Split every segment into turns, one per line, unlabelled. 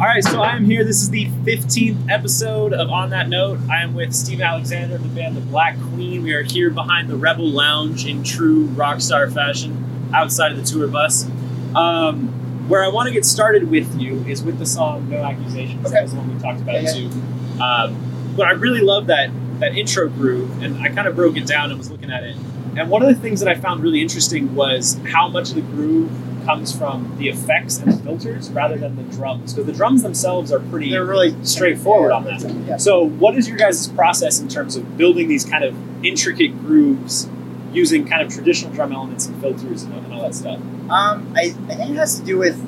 All right, so I am here. This is the 15th episode of On That Note. I am with Steve Alexander of the band The Black Queen. We are here behind the Rebel Lounge in true rock star fashion outside of the tour bus. Um, where I want to get started with you is with the song No Accusations. That
Okay.
was the one we talked about
Yeah,
too. Um, but I really love that, that intro groove, and I kind of broke it down and was looking at it. And one of the things that I found really interesting was how much of the groove comes from the effects and the filters rather than the drums. Because the drums themselves are pretty
They're really
straightforward on that.
Yeah.
So, what is your guys' process in terms of building these kind of intricate grooves using kind of traditional drum elements and filters and, and all that stuff?
Um, I, I think it has to do with.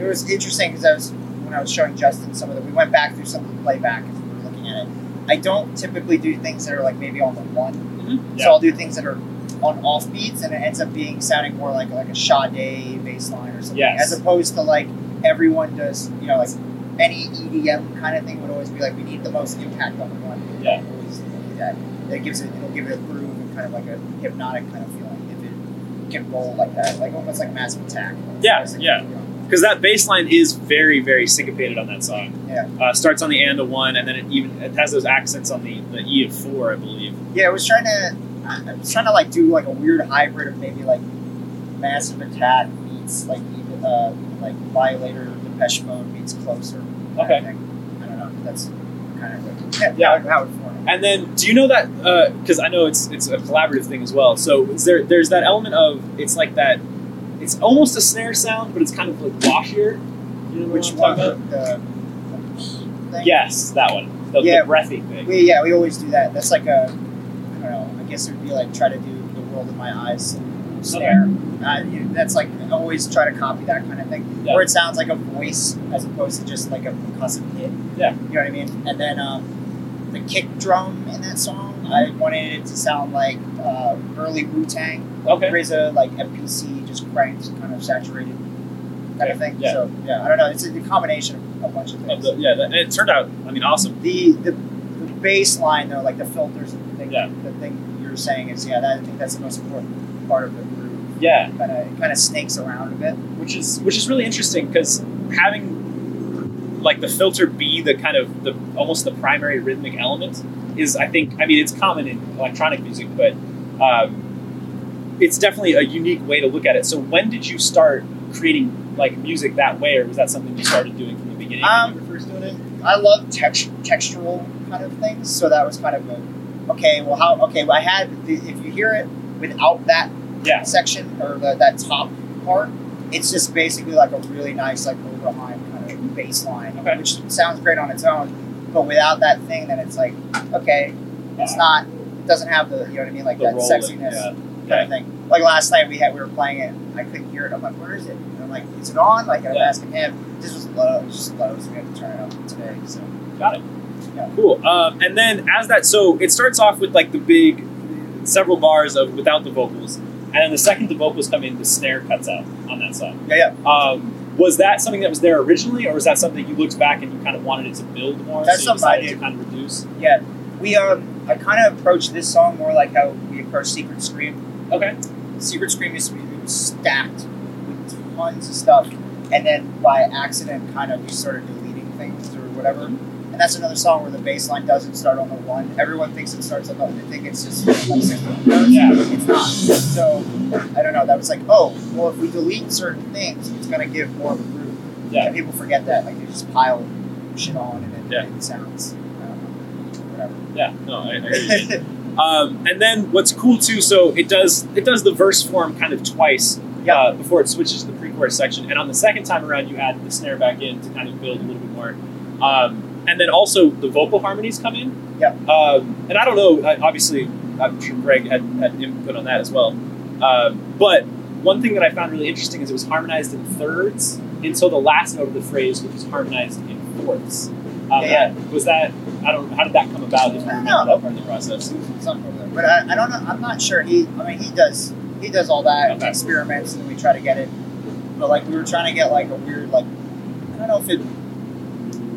It was interesting because I was when I was showing Justin some of the. We went back through some of the playback as we were looking at it. I don't typically do things that are like maybe on the one.
Mm-hmm.
So I'll do things that are on off beats, and it ends up being sounding more like like a Sade bass line or something,
Yes.
as opposed to like everyone does. You know, like any EDM kind of thing would always be like we need the most impact on the one.
Yeah.
Always that. That gives it. It'll give it a groove and kind of like a hypnotic kind of feeling if it can roll like that, like almost like Massive Attack.
Yeah,
Basically,
yeah. Because that bass line is very, very syncopated on that song.
Yeah.
Uh, starts on the and of one, and then it even it has those accents on the, the E of four, I believe.
Yeah, I was trying to. I I was trying to like do like a weird hybrid of maybe like Massive Attack meets like even uh, like Violator, Depeche Mode meets Closer.
Okay.
thing. I don't know. That's kind of what, yeah,
Yeah.
how, how it formed.
And then, do you know that? Because I know it's it's a collaborative thing as well. So is there there's that element of it's like that. It's almost a snare sound, but it's kind of like washier. You know
Which
I'm
one?
about?
The, the?
Yes, that one. The,
Yeah.
the breathy thing.
We, yeah, we always do that. That's like a, I don't know. I guess it would be like try to do the world in my eyes snare. Uh, you know, that's like always try to copy that kind of thing,
Yeah.
where it sounds like a voice as opposed to just like a percussive hit.
Yeah.
you know what I mean. And then um, the kick drum in that song, I wanted it to sound like uh, early Wu Tang.
Okay.
RZA, like MPC, just cranked, kind of saturated, kind of thing.
Yeah.
So yeah, I don't know. It's a, combination of a bunch of things.
the- yeah, that, it turned out. I mean, awesome.
The the, the bass line though, like the filters and the thing,
Yeah.
the thing you're saying is yeah, that, I think that's the most important part of the groove.
Yeah,
Kind of it kind of snakes around a bit.
which is which is really interesting because having like the filter be the kind of the almost the primary rhythmic element is I think I mean it's common in electronic music, but um, it's definitely a unique way to look at it. So when did you start creating like music that way, or was that something you started doing from the beginning
Um,
when you were first doing it?
I love text textural kind of things, so that was kind of a okay. Well, how okay? Well, I had if you hear it without that
Yeah,
section or the, that top part, it's just basically like a really nice like overhang kind of bass line,
Okay.
which sounds great on its own. But without that thing, then it's like okay, it's not it doesn't have the you know what I mean like
the
that
rolling,
sexiness
yeah.
kind of thing. Like last night we had we were playing it, I couldn't hear it. I'm like, where is it? And I'm like, is it on? Like, I'm asking him. This was low, it was just low, so we had to turn it up today. So
Got it.
Yeah.
Cool. Um, and then as that, so it starts off with like the big, several bars of without the vocals, and then the second the vocals come in, the snare cuts out on that song.
yeah, yeah.
Um, was that something that was there originally, or was that something you looked back and you kind of wanted it to build more?
That's
so
something I did.
to kind of reduce.
Yeah, we um, I kind of approached this song more like how we approached Secret Scream.
Okay.
Secret Scream used to be stacked with tons of stuff, and then by accident, kind of we started deleting things or whatever. And that's another song where the bass line doesn't start on the one. Everyone thinks it starts on the. One. They think it's just like.
Yeah.
it's not. So I don't know. That was like, oh, well, if we delete certain things, it's gonna give more of a groove.
Yeah.
And people forget that. Like they just pile shit on, and it,
Yeah.
it sounds. I don't know, whatever.
Yeah. No. I, I agree. um, and then what's cool too, so it does it does the verse form kind of twice.
Yeah.
Uh, before it switches to the pre-chorus section, and on the second time around, you add the snare back in to kind of build a little bit more. Um, and then also the vocal harmonies come in.
Yeah.
Um, and I don't know. Obviously, I'm sure Greg had, had input on that as well. Um, but one thing that I found really interesting is it was harmonized in thirds until the last note of the phrase, which was harmonized in fourths. Um,
Yeah.
Was that? I don't. How did that come about? If you
I don't
remember
know.
that part of the process.
something. But I, I don't know. I'm not sure. He, I mean, he does. He does all that
Okay.
experiments, and we try to get it. But like, we were trying to get like a weird, like, I don't know if it,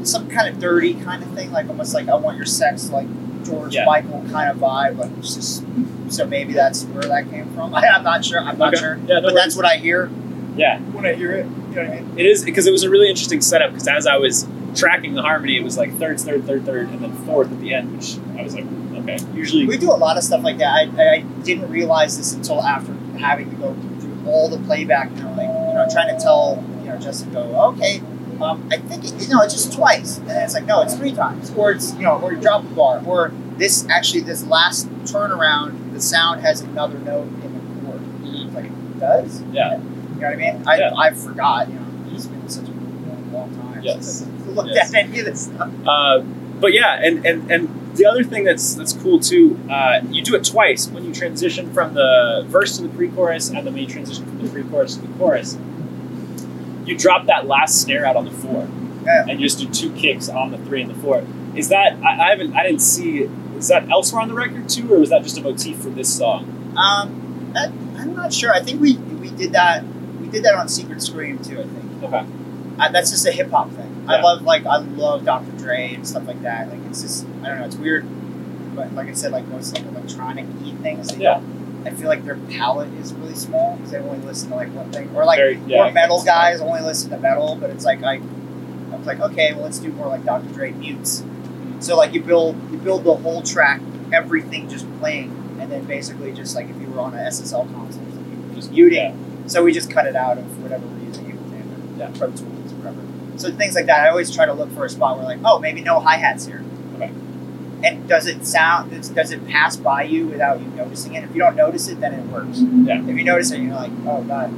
some kind of dirty kind of thing, like almost like I want your sex, like George
Yeah.
Michael kind of vibe. Like, it's just so maybe that's where that came from. I, I'm not sure. I'm not
Okay.
sure.
Yeah. No
but that's what I hear
Yeah.
when I hear it. You know
Okay.
Right?
It is because it was a really interesting setup. Because as I was tracking the harmony, it was like third, third, third, third, and then fourth at the end, which I was like, okay. Usually,
We do a lot of stuff like that. I, I didn't realize this until after having to go through all the playback and like you know trying to tell you know Justin go okay. Um, I think it, you know it's just twice, and it's like no, it's three times, or it's you know, or you drop a bar, or this actually this last turnaround, the sound has another note in the chord. It's like it does.
Yeah.
You know what I mean? I
Yeah.
I forgot. You know, it's been such a long, long time
Yes.
since I looked
Yes.
at any of this stuff.
Uh, but yeah, and, and, and the other thing that's that's cool too, uh, you do it twice when you transition from the verse to the pre-chorus, and then when you transition from the pre-chorus to the chorus. You drop that last snare out on the four,
Yeah.
and you just do two kicks on the three and the four. Is that I, I haven't I didn't see is that elsewhere on the record too, or was that just a motif for this song?
Um, that, I'm not sure. I think we we did that. We did that on Secret Scream too. I think
Okay,
uh, that's just a hip hop thing. I love like I love Dr. Dre and stuff like that. Like it's just I don't know. It's weird, but like I said, like most like electronic y things.
Yeah.
don't. I feel like their palette is really small because they only listen to like one thing, or like
Very- yeah,
or metal guys only listen to metal. But it's like I, I was like, okay, well let's do more like Dr. Dre mutes. Mm-hmm. So like you build you build the whole track, everything just playing, and then basically just like if you were on an SSL console, something,
just
muting. So we just cut it out of whatever we're using, Ableton or
Yeah.
Pro Tools or whatever. So things like that, I always try to look for a spot where like, oh, maybe no hi hats here. And does it sound? Does, does it pass by you without you noticing it? If you don't notice it, then it works.
Yeah.
If you notice it, you're like, oh god,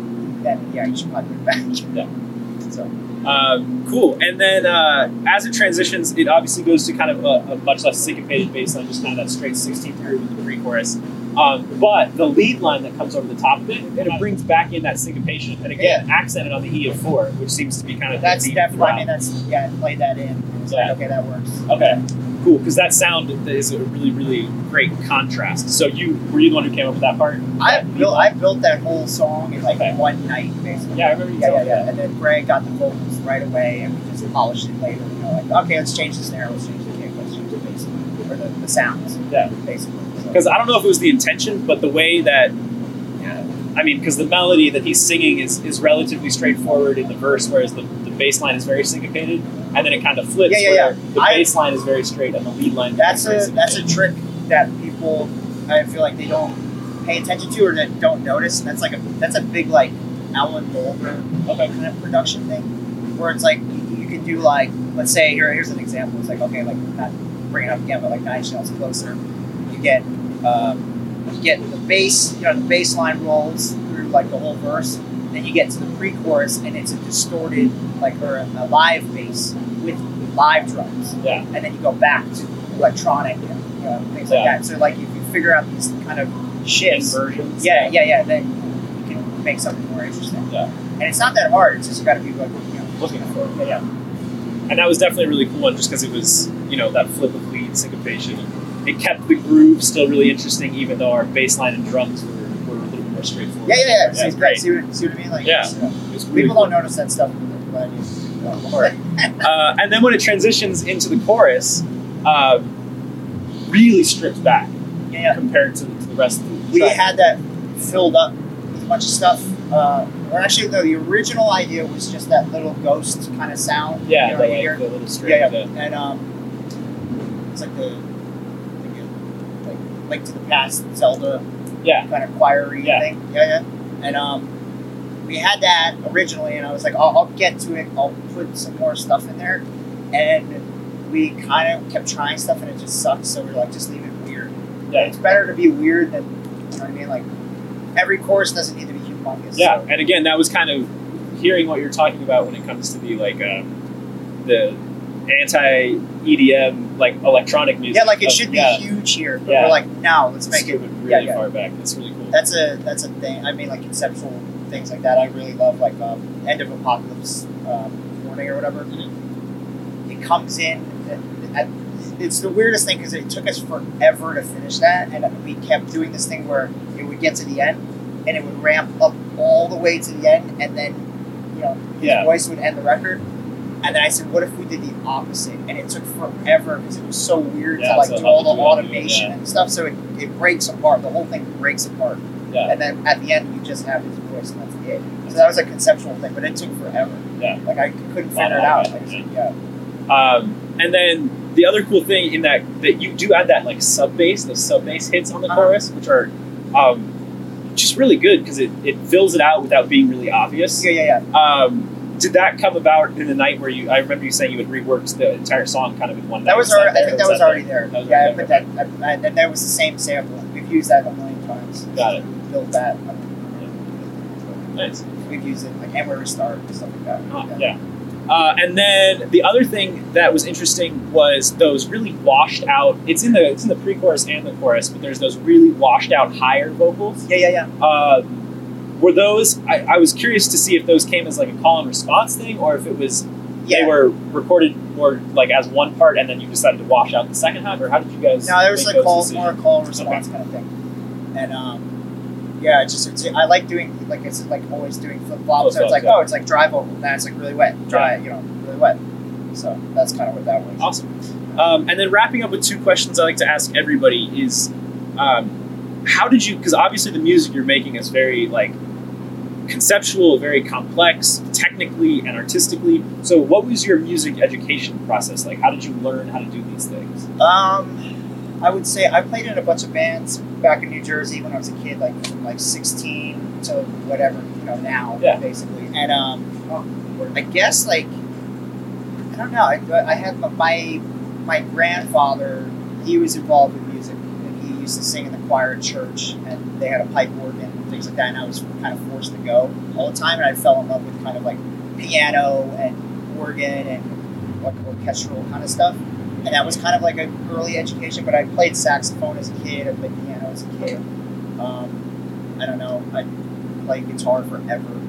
then yeah, you should probably put it back.
Yeah.
So
Um, cool. And then uh, as it transitions, it obviously goes to kind of a, a much less syncopated bass line, just kind of that straight 16th groove in the pre-chorus. Um, but the lead line that comes over the top of it, and it brings back in that syncopation, and again, accented on the E of four, which seems to be kind of
that's definitely. I mean, that's yeah. I Played that in. It's
Yeah.
like okay, that works.
Okay, cool. Because that sound is a really, really great contrast. So you were you the one who came up with that part?
I built. I built that whole song in like
Okay.
one night, basically.
Yeah, I remember you
Yeah, yeah, yeah. And then Greg got the vocals right away, and we just polished it later. You know, like okay, let's change the snare, let's change the kick, let's change the bass, or the, the sounds.
Yeah.
basically. So,
because I don't know if it was the intention, but the way that, yeah, I mean, because the melody that he's singing is, is relatively straightforward in the verse, whereas the, the bass line is very syncopated, and then it kind of flips.
Yeah, yeah,
where
yeah.
The bass line is very straight, and the lead line.
that's a that's a trick that people I feel like they don't pay attention to or that don't notice. And that's like a that's a big like Alan Goldberg
Okay.
kind of production thing, where it's like you, you can do like let's say here here's an example. It's like okay, like not bring it up again, but like Nine Inch Nails closer. You get um, you get the bass, you know, the bass line rolls through like the whole verse. Then you get to the pre-chorus, and it's a distorted, like or a, a live bass with live drums.
Yeah.
And then you go back to electronic, and, you know, things like that. So like if you figure out these kind of shifts,
Inversions.
yeah, yeah, yeah, then you can make something more interesting.
Yeah.
And it's not that hard. It's just got to be like you know,
Looking for it.
yeah, yeah.
And that was definitely a really cool one, just because it was, you know, that flip of lead syncopation. It kept the groove still really interesting, even though our bass line and drums were, were a little bit more straightforward.
Yeah, yeah, yeah. See,
it's great.
See what, see what I mean? Like,
Yeah.
it's, uh,
It really
people
cool.
don't notice that stuff. But you know,
Right. Uh, and then when it transitions into the chorus, uh, really stripped back
yeah, yeah.
compared to, to the rest of the
We
track.
had that filled up with a bunch of stuff. Uh, or actually, no, the original idea was just that little ghost kind of sound.
yeah,
you know,
the, like, the little string.
yeah, yeah. And um, it's like the like, Link to the Past Zelda
yeah,
kind of choiry
Yeah.
thing. Yeah, yeah. And um, we had that originally, and I was like, I'll, I'll get to it. I'll put some more stuff in there, and we kind of kept trying stuff, and it just sucked. So we are like, just leave it weird.
Yeah.
It's better to be weird than you know what I mean. Like every chorus doesn't need to be humongous.
yeah.
So,
And again, that was kind of hearing what you're talking about when it comes to the like um, the anti EDM like electronic music.
yeah, like it
of-
should be
yeah,
huge here, but
Yeah.
we're like, no, let's make it.
really
yeah,
far back. That's really cool.
That's a that's a thing. I mean, like conceptual things like that. I really love, like um, End of Apocalypse um, Warning or whatever. It comes in. At, it's the weirdest thing because it took us forever to finish that, and we kept doing this thing where it would get to the end, and it would ramp up all the way to the end, and then you know his voice would end the record. And then I said, "What if we did the opposite?" And it took forever because it was so weird
Yeah,
to like
so
do all the
do
automation
yeah.
and stuff. So it, it breaks apart. The whole thing breaks apart.
Yeah.
And then at the end, you just have his voice. and that's it. So that was a conceptual thing, but it took forever.
Yeah.
Like I couldn't figure it out. just,
yeah.
yeah.
Um, and then the other cool thing in that that you do add that like sub bass, those sub bass hits on the
Uh-huh.
chorus, which are um, just really good because it, it fills it out without being really obvious.
Yeah, yeah, yeah.
Um, did that come about in the night where you? I remember you saying you had reworked the entire song kind of in one night.
That was
Was
already, I
there?
think that
Was
already there.
Was
yeah, but that, I, I, and that was the same sample. We've used that a million times.
Got it.
Built that.
Nice.
We've used it like hammer restart and stuff like that.
Oh, yeah. Uh, and then the other thing that was interesting was those really washed out. It's in the it's in the pre-chorus and the chorus, but there's those really washed out higher vocals.
Yeah, yeah, yeah.
Uh, were those? I, I was curious to see if those came as like a call and response thing, or if it was
Yeah.
they were recorded more like as one part, and then you decided to wash out the second half, or how did you guys?
No, there was like call,
decisions?
more call and response kind of thing. And um, yeah, it's just it's, I like doing like it's like always doing flip flops. So it's like
yeah.
oh, it's like dry vocal. Now it's like really wet, dry, you know, really wet. So that's kind of what that was.
Awesome. Um, and then wrapping up with two questions I like to ask everybody is, um, how did you? Because obviously the music you're making is very like conceptual, very complex, technically and artistically. So, what was your music education process like? How did you learn how to do these things?
Um, I would say I played in a bunch of bands back in New Jersey when I was a kid, like from like 16 to whatever, you know, now
Yeah.
basically. And um, I guess like I don't know. I, I had my my grandfather. He was involved with music, and he used to sing in the choir at church, and they had a pipe organ things like that. And I was kind of forced to go all the time, and I fell in love with kind of like piano and organ and like orchestral kind of stuff and that was kind of like an early education. But I played saxophone as a kid. I played piano as a kid. Um, I don't know. I played guitar forever,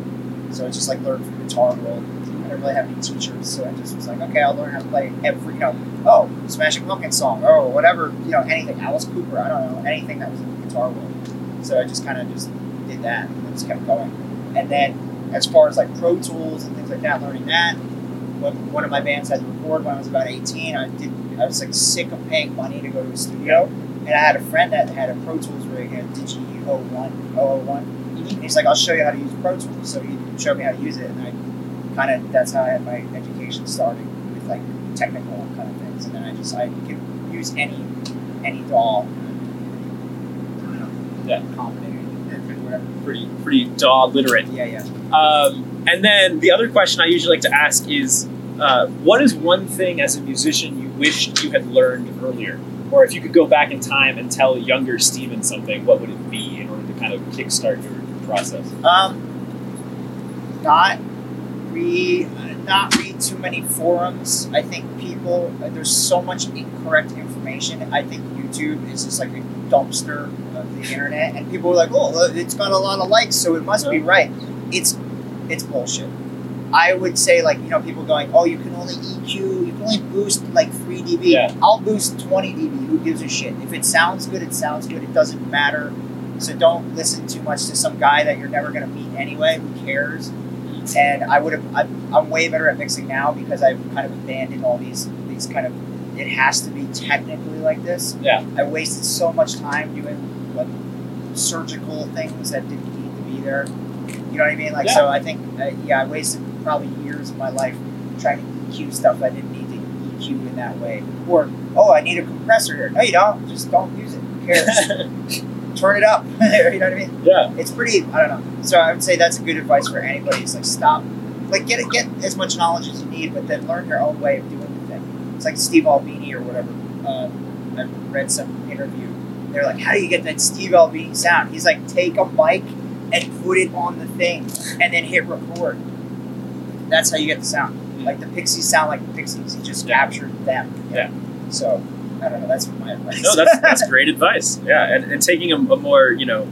so I just like learned from guitar world. I didn't really have any teachers, so I just was like, okay, I'll learn how to play every, you know, oh, Smashing Pumpkins song, oh, whatever, you know, anything, Alice Cooper, I don't know, anything that was in the guitar world. So I just kind of just did that and just kept going. And then as far as like Pro Tools and things like that, learning that. When one of my bands had to record when I was about 18, I did. I was like sick of paying money to go to a studio, and I had a friend that had a Pro Tools rig, a Digi 01, 001. And he's like, "I'll show you how to use Pro Tools." So he showed me how to use it, and I kind of that's how I had my education starting with like technical kind of things, and then I just I could use any any DAW.
Yeah.
competent, whatever.
Pretty, pretty DAW literate.
Yeah, yeah.
Um, and then the other question I usually like to ask is, uh, what is one thing as a musician you wished you had learned earlier? Or if you could go back in time and tell younger Steven something, what would it be in order to kind of kickstart your process?
Um, not read, not read too many forums. I think people there's so much incorrect information. I think YouTube is just like a dumpster of the internet, and people are like, "Oh, it's got a lot of likes, so it must be right." It's it's bullshit. I would say like you know people going, "Oh, you can only EQ, you can only boost like three dB."
Yeah.
I'll boost twenty dB. Who gives a shit? If it sounds good, it sounds good. It doesn't matter. So don't listen too much to some guy that you're never going to meet anyway. Who cares? And I would have. I'm, I'm way better at mixing now because I've kind of abandoned all these these kind of. It has to be technically like this.
Yeah.
I wasted so much time doing like surgical things that didn't need to be there. You know what I mean? Like so, I think uh, yeah, I wasted probably years of my life trying to EQ stuff I didn't need to EQ in that way. Or oh, I need a compressor here. No, you don't. Just don't use it. Who cares? Turn it up. you know what I mean?
yeah,
It's pretty. I don't know. So I would say that's a good advice for anybody. Is like stop, like get get as much knowledge as you need, but then learn your own way of doing the thing. It's like Steve Albini or whatever. Uh, I read some interview. They're like, how do you get that Steve Albini sound? He's like, take a mic and put it on the thing, and then hit record. That's how you get the sound. Like the Pixies sound like the Pixies. He just captured them.
Yeah.
So I don't know. That's my advice.
no, that's that's great advice. Yeah, and, and taking a, a more you know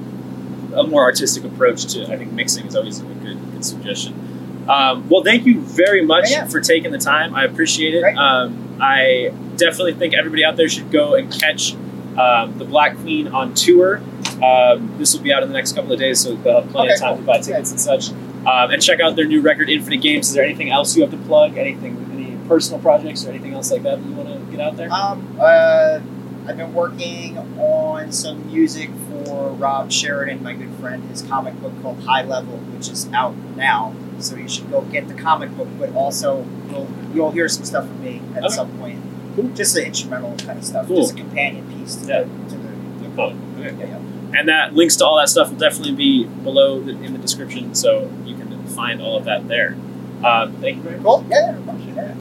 a more artistic approach to I think mixing is always a good good suggestion. Um, well, thank you very much
Yeah, yeah.
for taking the time. I appreciate it.
Great.
Um, I definitely think everybody out there should go and catch um, the Black Queen on tour. Um, this will be out in the next couple of days, so they'll have plenty of
Okay,
time to buy tickets and such. Um, and check out their new record, Infinite Games. Is there anything else you have to plug? Anything, any personal projects or anything else like that that you want to get out there?
Um, uh, I've been working on some music for Rob Sheridan, my good friend. His comic book called High Level, which is out now. So you should go get the comic book, but also you'll, you'll hear some stuff from me at
Okay.
some point. Just the instrumental kind of stuff,
Cool.
just a companion piece to,
Yeah.
the, to the, the
Cool. Okay.
Yeah, yeah.
And that links to all that stuff will definitely be below the, in the description, so you can find all of that there. Um, thank you very much.
Cool. Yeah, yeah, no problem. Yeah.